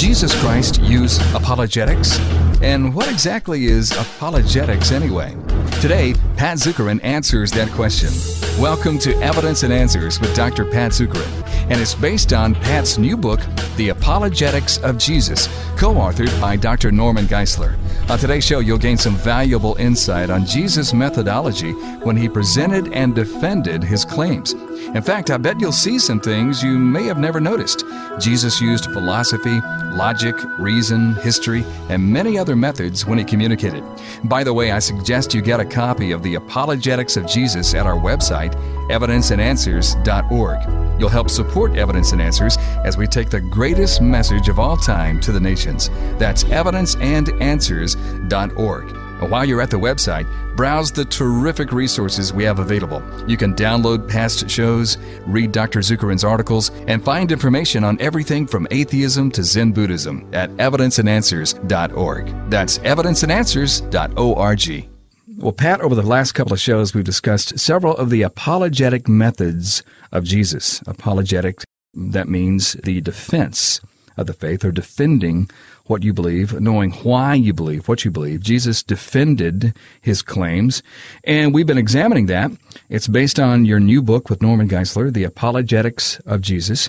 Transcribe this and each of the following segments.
Jesus Christ use apologetics? And what exactly is apologetics anyway? Today, Pat Zukeran answers that question. Welcome to Evidence and Answers with Dr. Pat Zukeran, and it's based on Pat's new book, The Apologetics of Jesus, co authored by Dr. Norman Geisler. On today's show, you'll gain some valuable insight on Jesus' methodology when he presented and defended his claims. In fact, I bet you'll see some things you may have never noticed. Jesus used philosophy, logic, reason, history, and many other methods when he communicated. By the way, I suggest you get a copy of The Apologetics of Jesus at our website, evidenceandanswers.org. You'll help support Evidence and Answers as we take the greatest message of all time to the nations. That's evidenceandanswers.org. While you're at the website, browse the terrific resources we have available. You can download past shows, read Dr. Zukeran's articles, and find information on everything from atheism to Zen Buddhism at evidenceandanswers.org. That's evidenceandanswers.org. Well, Pat, over the last couple of shows, we've discussed several of the apologetic methods of Jesus. Apologetic, that means the defense of the faith or defending what you believe, knowing why you believe what you believe. Jesus defended his claims, and we've been examining that. It's based on your new book with Norman Geisler, The Apologetics of Jesus,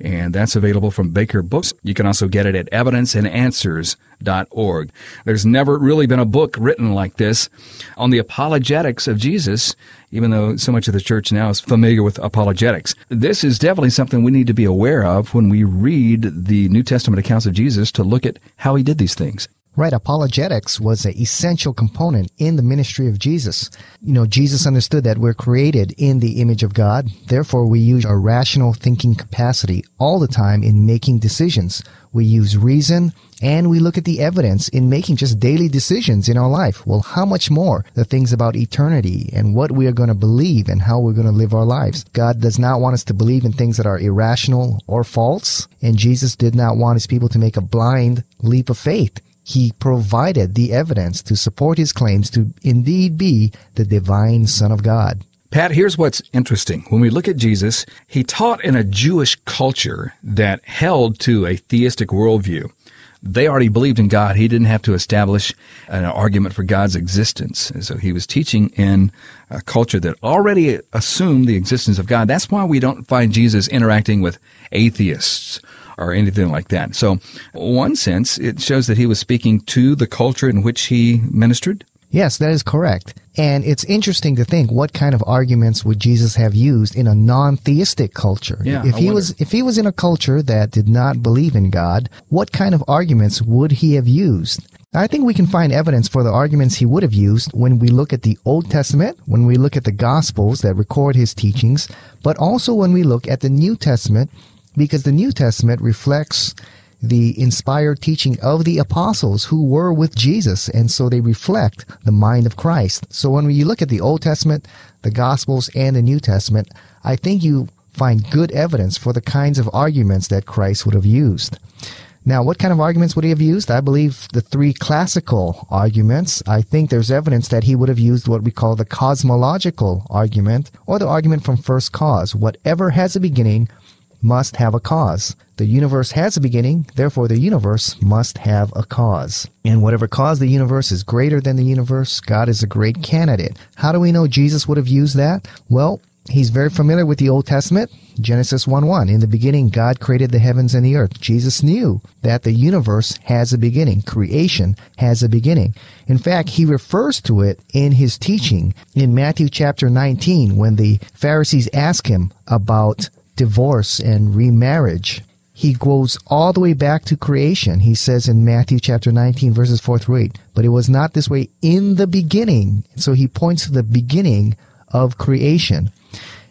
and that's available from Baker Books. You can also get it at evidenceandanswers.org. There's never really been a book written like this on the apologetics of Jesus, even though so much of the church now is familiar with apologetics. This is definitely something we need to be aware of when we read the New Testament accounts of Jesus to look at how he did these things. Right. Apologetics was an essential component in the ministry of Jesus. You know, Jesus understood that we're created in the image of God. Therefore, we use our rational thinking capacity all the time in making decisions. We use reason and we look at the evidence in making just daily decisions in our life. Well, how much more the things about eternity and what we are going to believe and how we're going to live our lives. God does not want us to believe in things that are irrational or false. And Jesus did not want his people to make a blind leap of faith he provided the evidence to support his claims to indeed be the divine Son of God. Pat, here's what's interesting. When we look at Jesus, he taught in a Jewish culture that held to a theistic worldview. They already believed in God. He didn't have to establish an argument for God's existence. So he was teaching in a culture that already assumed the existence of God. That's why we don't find Jesus interacting with atheists or anything like that. So, one sense, it shows that he was speaking to the culture in which he ministered. Yes, that is correct. And it's interesting to think what kind of arguments would Jesus have used in a non-theistic culture? Yeah, if I he wonder. was if he was in a culture that did not believe in God, what kind of arguments would he have used? I think we can find evidence for the arguments he would have used when we look at the Old Testament, when we look at the Gospels that record his teachings, but also when we look at the New Testament because the New Testament reflects the inspired teaching of the apostles who were with Jesus, and so they reflect the mind of Christ. So when you look at the Old Testament, the Gospels, and the New Testament, I think you find good evidence for the kinds of arguments that Christ would have used. Now, what kind of arguments would he have used? I believe the three classical arguments. I think there's evidence that he would have used what we call the cosmological argument or the argument from first cause. Whatever has a beginning must have a cause. The universe has a beginning, therefore the universe must have a cause. And whatever cause the universe is greater than the universe, God is a great candidate. How do we know Jesus would have used that? Well, he's very familiar with the Old Testament. Genesis 1 1. In the beginning, God created the heavens and the earth. Jesus knew that the universe has a beginning. Creation has a beginning. In fact, he refers to it in his teaching in Matthew chapter 19 when the Pharisees ask him about divorce and remarriage. He goes all the way back to creation. He says in Matthew chapter 19 verses 4 through 8, but it was not this way in the beginning. So he points to the beginning of creation.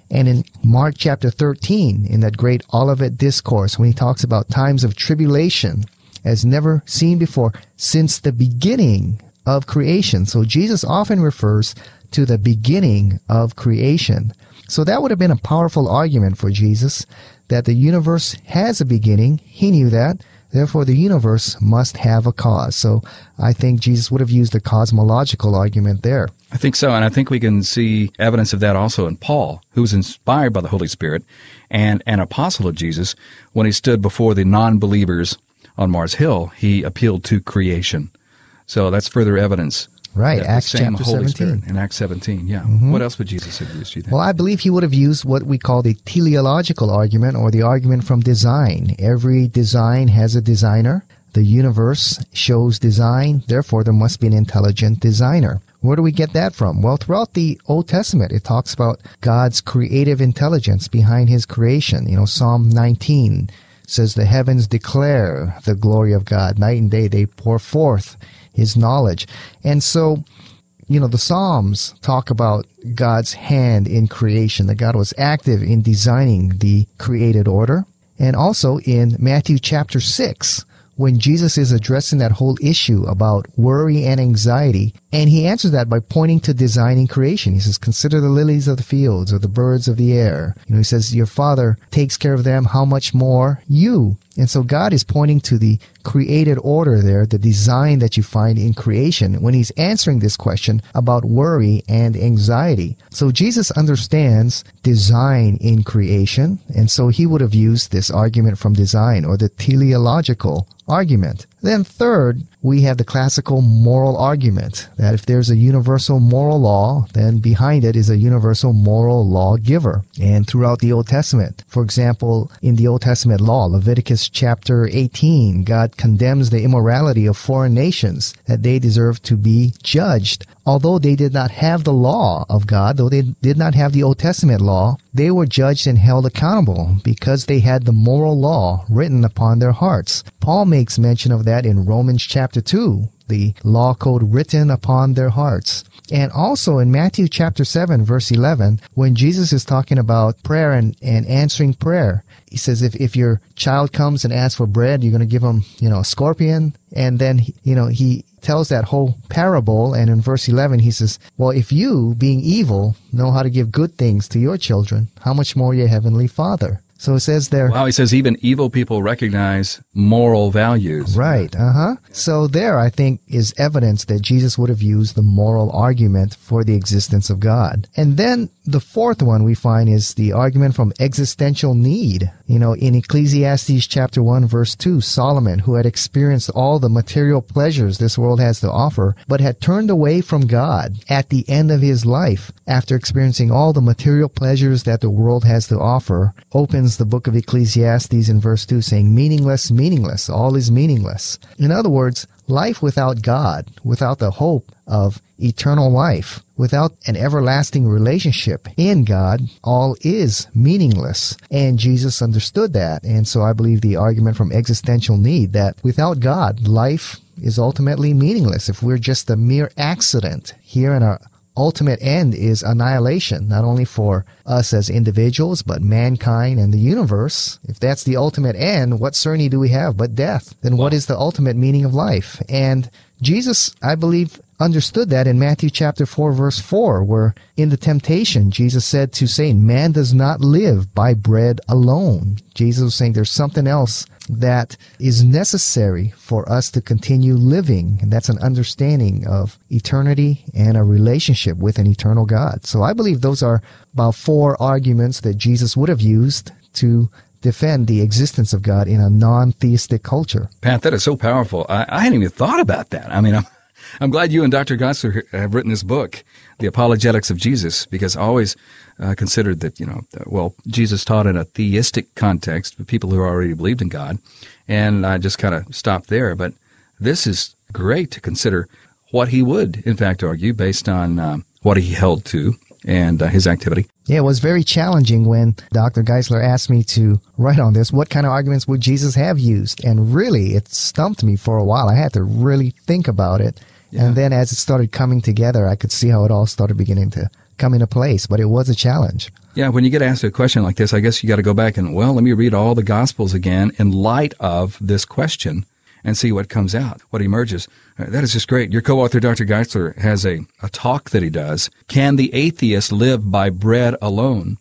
And in Mark chapter 13, in that great Olivet discourse, when he talks about times of tribulation as never seen before since the beginning of creation. So Jesus often refers to the beginning of creation. So that would have been a powerful argument for Jesus that the universe has a beginning. He knew that. Therefore, the universe must have a cause. So I think Jesus would have used a cosmological argument there. I think so, and I think we can see evidence of that also in Paul, who was inspired by the Holy Spirit and an apostle of Jesus when he stood before the non believers on Mars Hill, he appealed to creation. So that's further evidence. Right, Acts chapter Holy 17. Spirit in Acts 17, yeah. Mm-hmm. What else would Jesus have used, do you think? Well, I believe he would have used what we call the teleological argument or the argument from design. Every design has a designer. The universe shows design, therefore there must be an intelligent designer. Where do we get that from? Well, throughout the Old Testament, it talks about God's creative intelligence behind his creation. You know, Psalm 19 says, The heavens declare the glory of God. Night and day they pour forth his knowledge. And so, you know, the Psalms talk about God's hand in creation, that God was active in designing the created order. And also in Matthew chapter 6, when Jesus is addressing that whole issue about worry and anxiety, and he answers that by pointing to designing creation. He says, Consider the lilies of the fields or the birds of the air. You know, he says, Your Father takes care of them, how much more you? And so God is pointing to the created order there, the design that you find in creation when he's answering this question about worry and anxiety. So Jesus understands design in creation, and so he would have used this argument from design or the teleological argument. Then third, we have the classical moral argument that if there's a universal moral law, then behind it is a universal moral lawgiver. And throughout the Old Testament, for example, in the Old Testament law, Leviticus chapter 18, God condemns the immorality of foreign nations that they deserve to be judged. Although they did not have the law of God, though they did not have the Old Testament law, they were judged and held accountable because they had the moral law written upon their hearts. Paul makes mention of that in Romans chapter 2, the law code written upon their hearts. And also in Matthew chapter 7, verse 11, when Jesus is talking about prayer and, and answering prayer, he says if, if your child comes and asks for bread, you're going to give him, you know, a scorpion. And then, you know, he tells that whole parable. And in verse 11, he says, well, if you, being evil, know how to give good things to your children, how much more your heavenly father? So it says there. Wow, he says even evil people recognize moral values. Right, uh huh. So there, I think, is evidence that Jesus would have used the moral argument for the existence of God. And then the fourth one we find is the argument from existential need. You know, in Ecclesiastes chapter 1 verse 2, Solomon, who had experienced all the material pleasures this world has to offer, but had turned away from God at the end of his life after experiencing all the material pleasures that the world has to offer, opens the book of Ecclesiastes in verse 2 saying, meaningless, meaningless, all is meaningless. In other words, life without God, without the hope of eternal life, without an everlasting relationship in God, all is meaningless. And Jesus understood that. And so I believe the argument from existential need that without God, life is ultimately meaningless. If we're just a mere accident here in our ultimate end is annihilation, not only for us as individuals, but mankind and the universe. If that's the ultimate end, what certainty do we have but death? Then what is the ultimate meaning of life? And Jesus, I believe, understood that in Matthew chapter 4 verse 4, where in the temptation, Jesus said to Satan, man does not live by bread alone. Jesus was saying there's something else that is necessary for us to continue living. And that's an understanding of eternity and a relationship with an eternal God. So I believe those are about four arguments that Jesus would have used to defend the existence of God in a non-theistic culture. Pat, that is so powerful. I, I hadn't even thought about that. I mean, I'm, I'm glad you and Dr. Geisler have written this book, The Apologetics of Jesus, because I always uh, considered that, you know, well, Jesus taught in a theistic context for people who already believed in God. And I just kind of stopped there. But this is great to consider what he would, in fact, argue based on um, what he held to and uh, his activity. Yeah, it was very challenging when Dr. Geisler asked me to write on this. What kind of arguments would Jesus have used? And really, it stumped me for a while. I had to really think about it. Yeah. And then as it started coming together, I could see how it all started beginning to come into place. But it was a challenge. Yeah, when you get asked a question like this, I guess you got to go back and, well, let me read all the Gospels again in light of this question and see what comes out, what emerges. Uh, that is just great. Your co-author, Dr. Geisler, has a, a talk that he does. Can the atheist live by bread alone?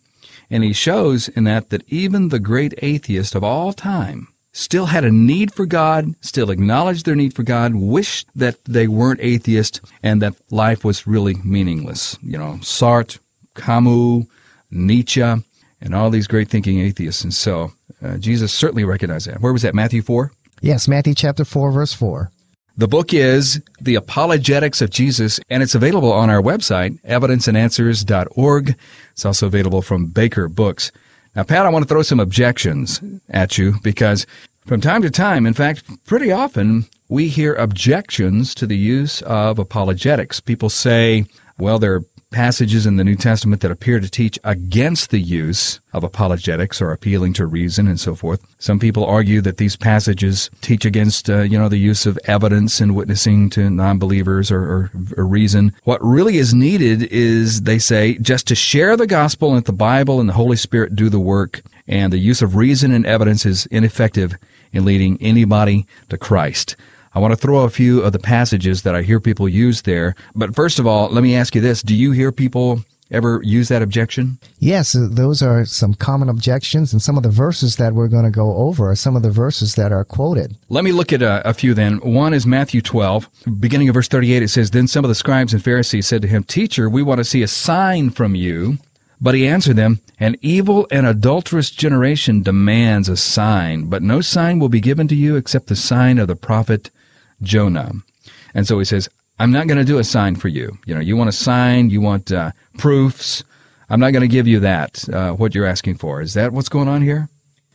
And he shows in that that even the great atheist of all time still had a need for God, still acknowledged their need for God, wished that they weren't atheist and that life was really meaningless. You know, Sartre, Camus, Nietzsche, and all these great thinking atheists. And so uh, Jesus certainly recognized that. Where was that? Matthew 4? Yes, Matthew chapter 4, verse 4. The book is The Apologetics of Jesus, and it's available on our website, evidenceandanswers.org. It's also available from Baker Books. Now, Pat, I want to throw some objections at you because from time to time, in fact, pretty often, we hear objections to the use of apologetics. People say, well, there are passages in the New Testament that appear to teach against the use of apologetics or appealing to reason and so forth. Some people argue that these passages teach against, uh, you know, the use of evidence and witnessing to non-believers or, or, or, reason. What really is needed is, they say, just to share the gospel and the Bible and the Holy Spirit do the work. And the use of reason and evidence is ineffective in leading anybody to Christ. I want to throw a few of the passages that I hear people use there. But first of all, let me ask you this. Do you hear people ever use that objection? Yes, uh, those are some common objections, and some of the verses that we're going to go over are some of the verses that are quoted. Let me look at a, a, few then. One is Matthew 12, beginning of verse 38. It says, Then some of the scribes and Pharisees said to him, Teacher, we want to see a sign from you. But he answered them, An evil and adulterous generation demands a sign, but no sign will be given to you except the sign of the prophet Jonah. And so he says, I'm not going to do a sign for you. You know, you want a sign, you want uh, proofs. I'm not going to give you that, uh, what you're asking for. Is that what's going on here?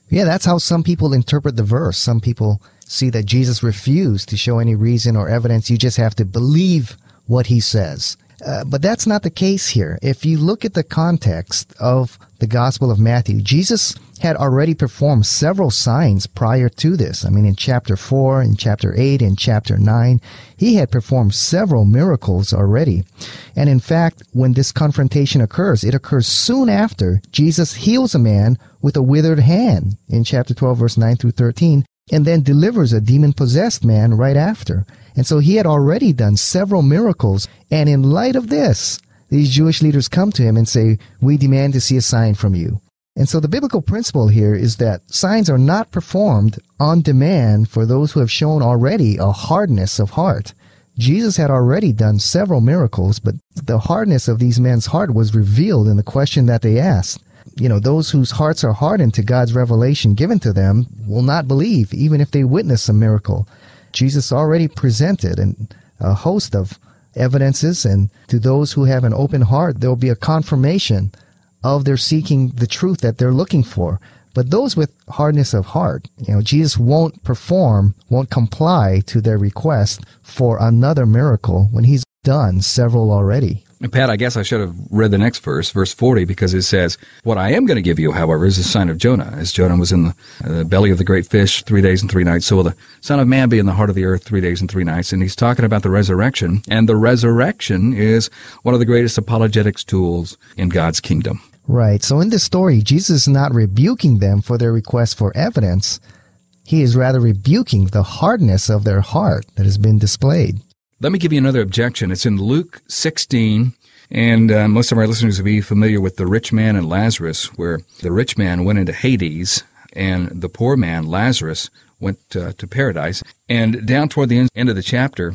Yeah, that's how some people interpret the verse. Some people see that Jesus refused to show any reason or evidence. You just have to believe what he says. Uh, but that's not the case here. If you look at the context of the Gospel of Matthew, Jesus had already performed several signs prior to this. I mean, in chapter 4, in chapter 8, in chapter 9, he had performed several miracles already. And in fact, when this confrontation occurs, it occurs soon after Jesus heals a man with a withered hand in chapter 12, verse 9 through 13, and then delivers a demon possessed man right after. And so he had already done several miracles. And in light of this, these Jewish leaders come to him and say, We demand to see a sign from you. And so the biblical principle here is that signs are not performed on demand for those who have shown already a hardness of heart. Jesus had already done several miracles, but the hardness of these men's heart was revealed in the question that they asked. You know, those whose hearts are hardened to God's revelation given to them will not believe, even if they witness a miracle. Jesus already presented a host of evidences, and to those who have an open heart, there will be a confirmation of their seeking the truth that they're looking for. But those with hardness of heart, you know, Jesus won't perform, won't comply to their request for another miracle when he's done several already. Pat, I guess I should have read the next verse, verse 40, because it says, What I am going to give you, however, is a sign of Jonah. As Jonah was in the, uh, belly of the great fish three days and three nights, so will the Son of Man be in the heart of the earth three days and three nights. And he's talking about the resurrection. And the resurrection is one of the greatest apologetics tools in God's kingdom. Right. So in this story, Jesus is not rebuking them for their request for evidence. He is rather rebuking the hardness of their heart that has been displayed. Let me give you another objection. It's in Luke 16, and uh, most of our listeners will be familiar with the rich man and Lazarus, where the rich man went into Hades and the poor man, Lazarus, went uh, to paradise. And down toward the end of the chapter,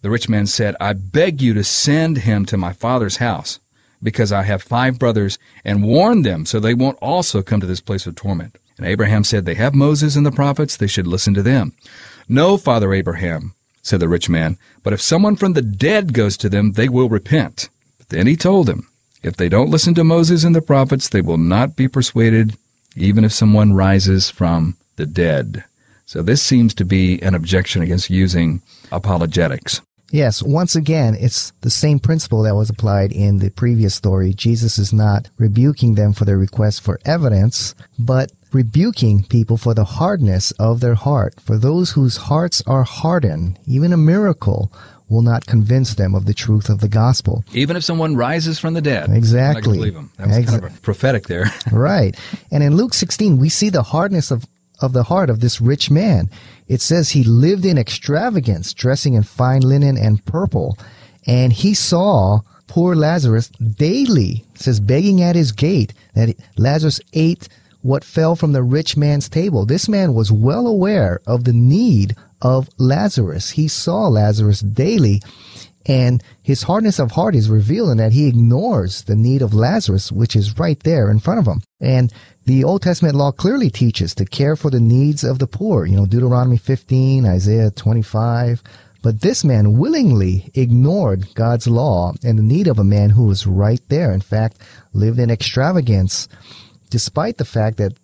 the rich man said, I beg you to send him to my father's house, because I have five brothers, and warn them so they won't also come to this place of torment. And Abraham said, They have Moses and the prophets, they should listen to them. No, Father Abraham, said the rich man. But if someone from the dead goes to them, they will repent. But then he told them, If they don't listen to Moses and the prophets, they will not be persuaded, even if someone rises from the dead. So this seems to be an objection against using apologetics. Yes, once again, it's the same principle that was applied in the previous story. Jesus is not rebuking them for their request for evidence, but rebuking people for the hardness of their heart. For those whose hearts are hardened, even a miracle will not convince them of the truth of the gospel. Even if someone rises from the dead. Exactly. believe them. That was Exa- kind of prophetic there. right. And in Luke 16, we see the hardness of, of the heart of this rich man. It says he lived in extravagance, dressing in fine linen and purple. And he saw poor Lazarus daily, says begging at his gate, that Lazarus ate what fell from the rich man's table. This man was well aware of the need of Lazarus. He saw Lazarus daily. And his hardness of heart is revealing that he ignores the need of Lazarus, which is right there in front of him. And the Old Testament law clearly teaches to care for the needs of the poor. You know, Deuteronomy 15, Isaiah 25. But this man willingly ignored God's law and the need of a man who was right there. In fact, lived in extravagance, despite the fact that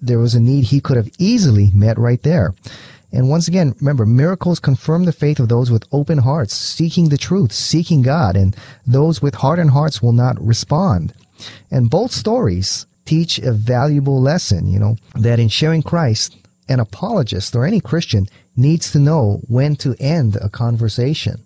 there was a need he could have easily met right there. And once again, remember, miracles confirm the faith of those with open hearts, seeking the truth, seeking God, and those with hardened hearts will not respond. And both stories teach a valuable lesson, you know, that in sharing Christ, an apologist or any Christian needs to know when to end a conversation.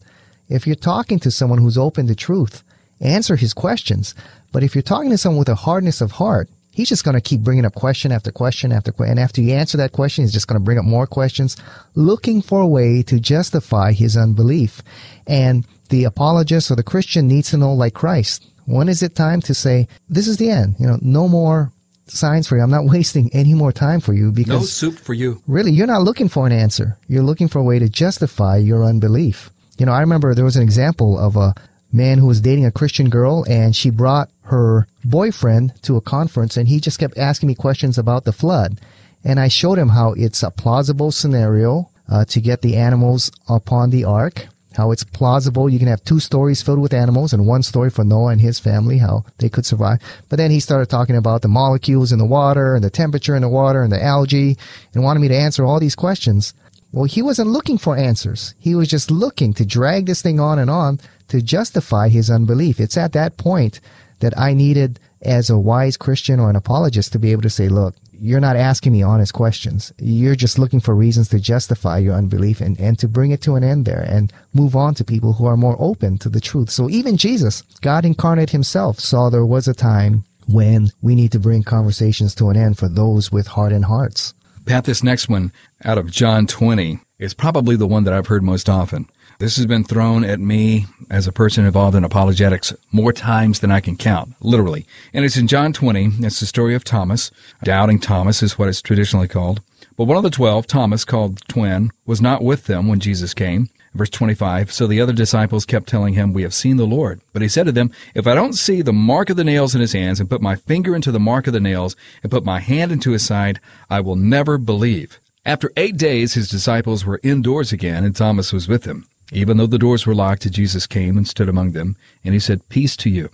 If you're talking to someone who's open to truth, answer his questions. But if you're talking to someone with a hardness of heart, he's just going to keep bringing up question after question after question. And after you answer that question, he's just going to bring up more questions, looking for a way to justify his unbelief. And the apologist or the Christian needs to know, like Christ, when is it time to say, this is the end? You know, no more signs for you. I'm not wasting any more time for you because no soup for you. Really, you're not looking for an answer. You're looking for a way to justify your unbelief. You know, I remember there was an example of a man who was dating a Christian girl and she brought her boyfriend to a conference and he just kept asking me questions about the flood. And I showed him how it's a plausible scenario uh, to get the animals upon the ark, how it's plausible. You can have two stories filled with animals and one story for Noah and his family, how they could survive. But then he started talking about the molecules in the water and the temperature in the water and the algae and wanted me to answer all these questions. Well, he wasn't looking for answers. He was just looking to drag this thing on and on to justify his unbelief. It's at that point that I needed, as a wise Christian or an apologist, to be able to say, look, you're not asking me honest questions. You're just looking for reasons to justify your unbelief and, and to bring it to an end there and move on to people who are more open to the truth. So even Jesus, God incarnate himself, saw there was a time when we need to bring conversations to an end for those with hardened hearts. Pat, this next one out of John 20 is probably the one that I've heard most often. This has been thrown at me as a person involved in apologetics more times than I can count, literally. And it's in John 20. It's the story of Thomas. Doubting Thomas is what it's traditionally called. But one of the twelve, Thomas, called the twin, was not with them when Jesus came. Verse 25, so the other disciples kept telling him, We have seen the Lord. But he said to them, If I don't see the mark of the nails in his hands, and put my finger into the mark of the nails, and put my hand into his side, I will never believe. After eight days, his disciples were indoors again, and Thomas was with them. Even though the doors were locked, Jesus came and stood among them, and he said, Peace to you.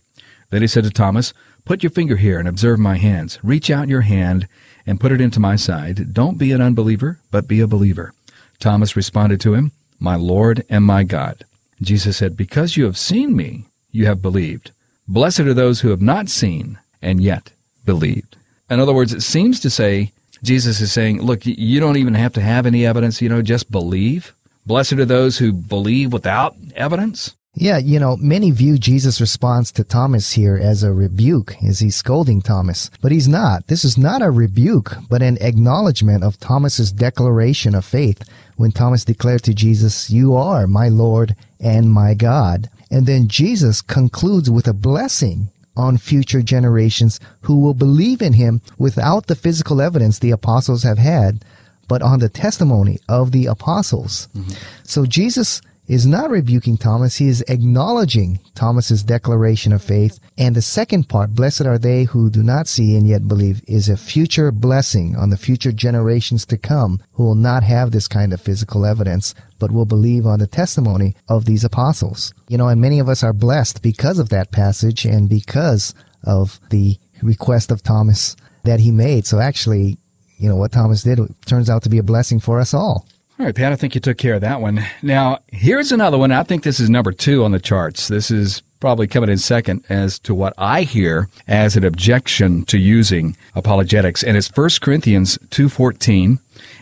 Then he said to Thomas, Put your finger here and observe my hands. Reach out your hand and put it into my side. Don't be an unbeliever, but be a believer. Thomas responded to him, My Lord and my God. Jesus said, Because you have seen me, you have believed. Blessed are those who have not seen and yet believed. In other words, it seems to say, Jesus is saying, Look, you don't even have to have any evidence, you know, just believe. Blessed are those who believe without evidence. Yeah, you know, many view Jesus' response to Thomas here as a rebuke, as he's scolding Thomas. But he's not. This is not a rebuke, but an acknowledgement of Thomas's declaration of faith when Thomas declared to Jesus, You are my Lord and my God. And then Jesus concludes with a blessing on future generations who will believe in him without the physical evidence the apostles have had but on the testimony of the apostles. Mm-hmm. So Jesus is not rebuking Thomas, he is acknowledging Thomas's declaration of faith. And the second part, blessed are they who do not see and yet believe, is a future blessing on the future generations to come who will not have this kind of physical evidence, but will believe on the testimony of these apostles. You know, and many of us are blessed because of that passage and because of the request of Thomas that he made. So actually, you know, what Thomas did turns out to be a blessing for us all. All right, Pat, I think you took care of that one. Now, here's another one. I think this is number two on the charts. This is probably coming in second as to what I hear as an objection to using apologetics. And it's 1 Corinthians 2.14.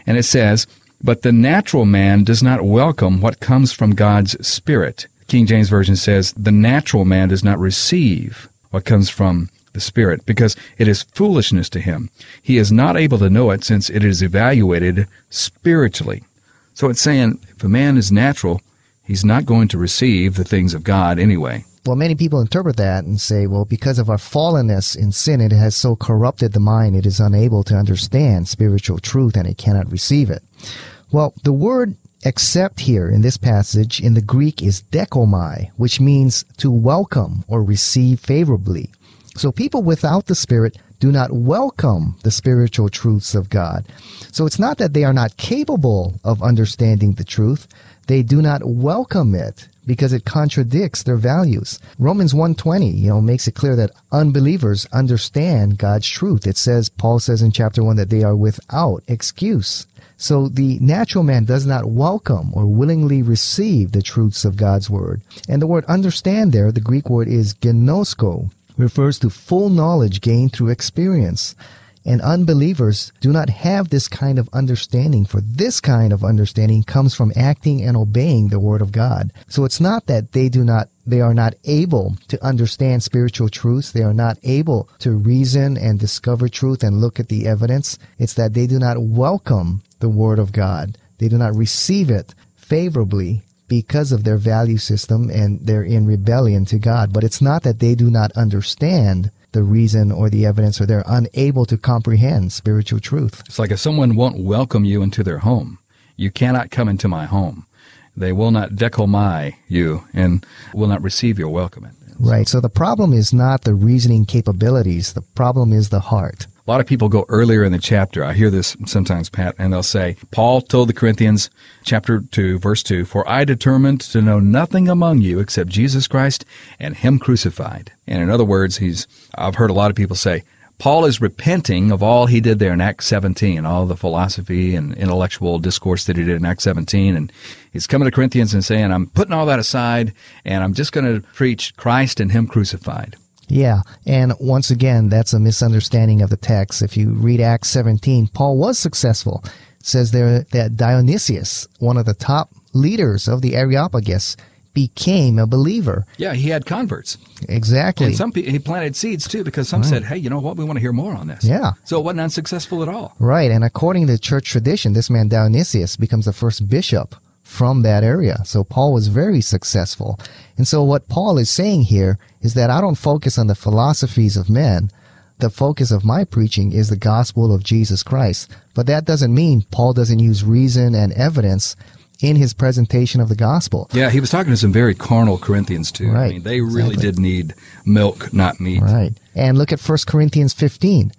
And it says, But the natural man does not welcome what comes from God's Spirit. King James Version says, The natural man does not receive what comes from the Spirit, because it is foolishness to him. He is not able to know it since it is evaluated spiritually. So it's saying if a man is natural, he's not going to receive the things of God anyway. Well, many people interpret that and say, well, because of our fallenness in sin, it has so corrupted the mind, it is unable to understand spiritual truth and it cannot receive it. Well, the word accept here in this passage in the Greek is dekomai, which means to welcome or receive favorably. So people without the Spirit do not welcome the spiritual truths of God. So it's not that they are not capable of understanding the truth, they do not welcome it because it contradicts their values. Romans 1:20, you know, makes it clear that unbelievers understand God's truth. It says Paul says in chapter 1 that they are without excuse. So the natural man does not welcome or willingly receive the truths of God's word. And the word understand there, the Greek word is gnosko, refers to full knowledge gained through experience. And unbelievers do not have this kind of understanding, for this kind of understanding comes from acting and obeying the Word of God. So it's not that they do not, they are not able to understand spiritual truths. They are not able to reason and discover truth and look at the evidence. It's that they do not welcome the Word of God. They do not receive it favorably because of their value system and they're in rebellion to God. But it's not that they do not understand the reason or the evidence or they're unable to comprehend spiritual truth. It's like if someone won't welcome you into their home, you cannot come into my home. They will not dekomai you and will not receive your welcome. Right. So the problem is not the reasoning capabilities. The problem is the heart. A lot of people go earlier in the chapter. I hear this sometimes, Pat, and they'll say, Paul told the Corinthians, chapter 2, verse 2, For I determined to know nothing among you except Jesus Christ and Him crucified. And in other words, he's, I've heard a lot of people say, Paul is repenting of all he did there in Acts 17, all the philosophy and intellectual discourse that he did in Acts 17. And he's coming to Corinthians and saying, I'm putting all that aside and I'm just going to preach Christ and Him crucified. Yeah, and once again, that's a misunderstanding of the text. If you read Acts 17, Paul was successful. It says there that Dionysius, one of the top leaders of the Areopagus, became a believer. Yeah, he had converts. Exactly. And some he planted seeds too because some right. said, "Hey, you know what? We want to hear more on this." Yeah. So it wasn't unsuccessful at all. Right, and according to church tradition, this man Dionysius becomes the first bishop from that area. So Paul was very successful. And so what Paul is saying here is that I don't focus on the philosophies of men. The focus of my preaching is the gospel of Jesus Christ. But that doesn't mean Paul doesn't use reason and evidence in his presentation of the gospel. Yeah, he was talking to some very carnal Corinthians too. Right. I mean, they really exactly. did need milk, not meat. Right. And look at 1 Corinthians 15.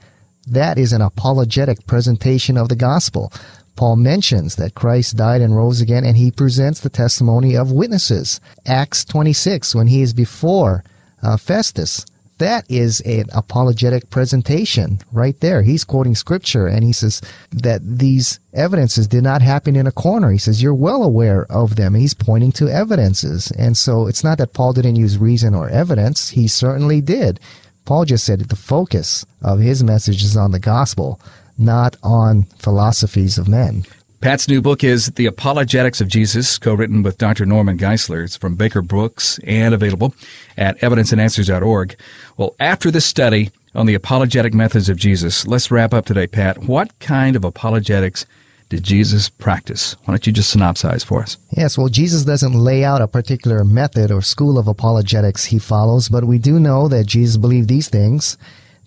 That is an apologetic presentation of the gospel. Paul mentions that Christ died and rose again, and he presents the testimony of witnesses. Acts 26, when he is before uh, Festus, that is an apologetic presentation right there. He's quoting scripture and he says that these evidences did not happen in a corner. He says, You're well aware of them. He's pointing to evidences. And so it's not that Paul didn't use reason or evidence, he certainly did. Paul just said the focus of his message is on the gospel not on philosophies of men. Pat's new book is The Apologetics of Jesus, co-written with Dr. Norman Geisler. It's from Baker Books and available at evidenceandanswers.org. Well, after this study on the apologetic methods of Jesus, let's wrap up today, Pat. What kind of apologetics did Jesus practice? Why don't you just synopsize for us? Yes, well, Jesus doesn't lay out a particular method or school of apologetics he follows, but we do know that Jesus believed these things,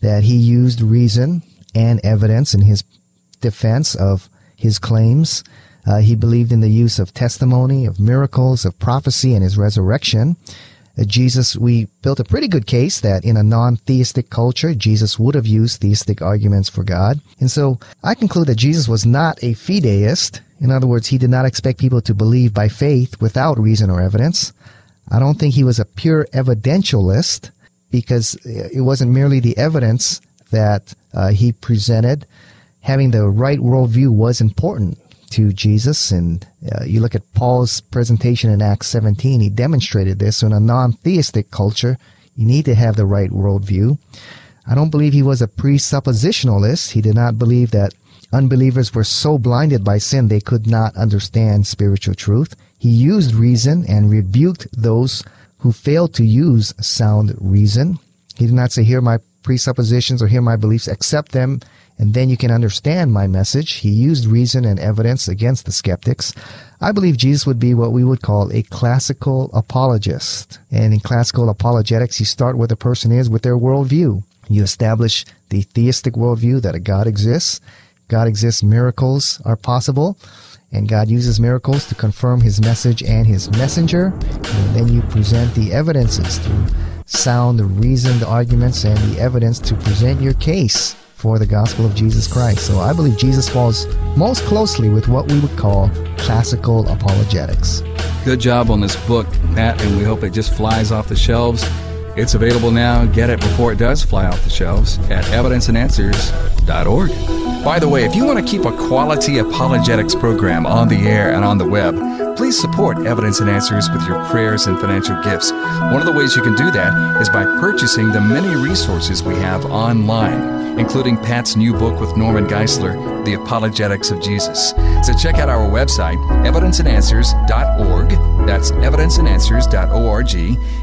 that he used reason, and evidence in his defense of his claims. Uh, he believed in the use of testimony, of miracles, of prophecy, and his resurrection. Uh, Jesus, we built a pretty good case that in a non-theistic culture, Jesus would have used theistic arguments for God. And so I conclude that Jesus was not a fideist. In other words, he did not expect people to believe by faith without reason or evidence. I don't think he was a pure evidentialist because it wasn't merely the evidence that uh, he presented. Having the right worldview was important to Jesus. And uh, you look at Paul's presentation in Acts 17, he demonstrated this. So in a non-theistic culture, you need to have the right worldview. I don't believe he was a presuppositionalist. He did not believe that unbelievers were so blinded by sin they could not understand spiritual truth. He used reason and rebuked those who failed to use sound reason. He did not say, Hear my presuppositions or hear my beliefs, accept them, and then you can understand my message. He used reason and evidence against the skeptics. I believe Jesus would be what we would call a classical apologist. And in classical apologetics, you start where the person is with their worldview. You establish the theistic worldview that a God exists. God exists, miracles are possible. and God uses miracles to confirm his message and his messenger. And then you present the evidences through sound, reasoned arguments, and the evidence to present your case for the gospel of Jesus Christ. So I believe Jesus falls most closely with what we would call classical apologetics. Good job on this book, Matt, and we hope it just flies off the shelves. It's available now. Get it before it does fly off the shelves at evidenceandanswers.org. By the way, if you want to keep a quality apologetics program on the air and on the web, please support Evidence and Answers with your prayers and financial gifts. One of the ways you can do that is by purchasing the many resources we have online, including Pat's new book with Norman Geisler, The Apologetics of Jesus. So check out our website, evidenceandanswers.org. That's evidenceandanswers.org.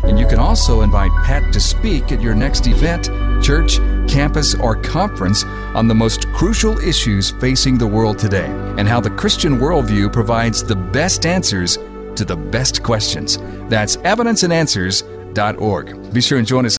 And you can also invite Pat to speak at your next event, church, campus, or conference on the most crucial issues facing the world today and how the Christian worldview provides the best answers to the best questions. That's evidenceandanswers.org. Be sure and join us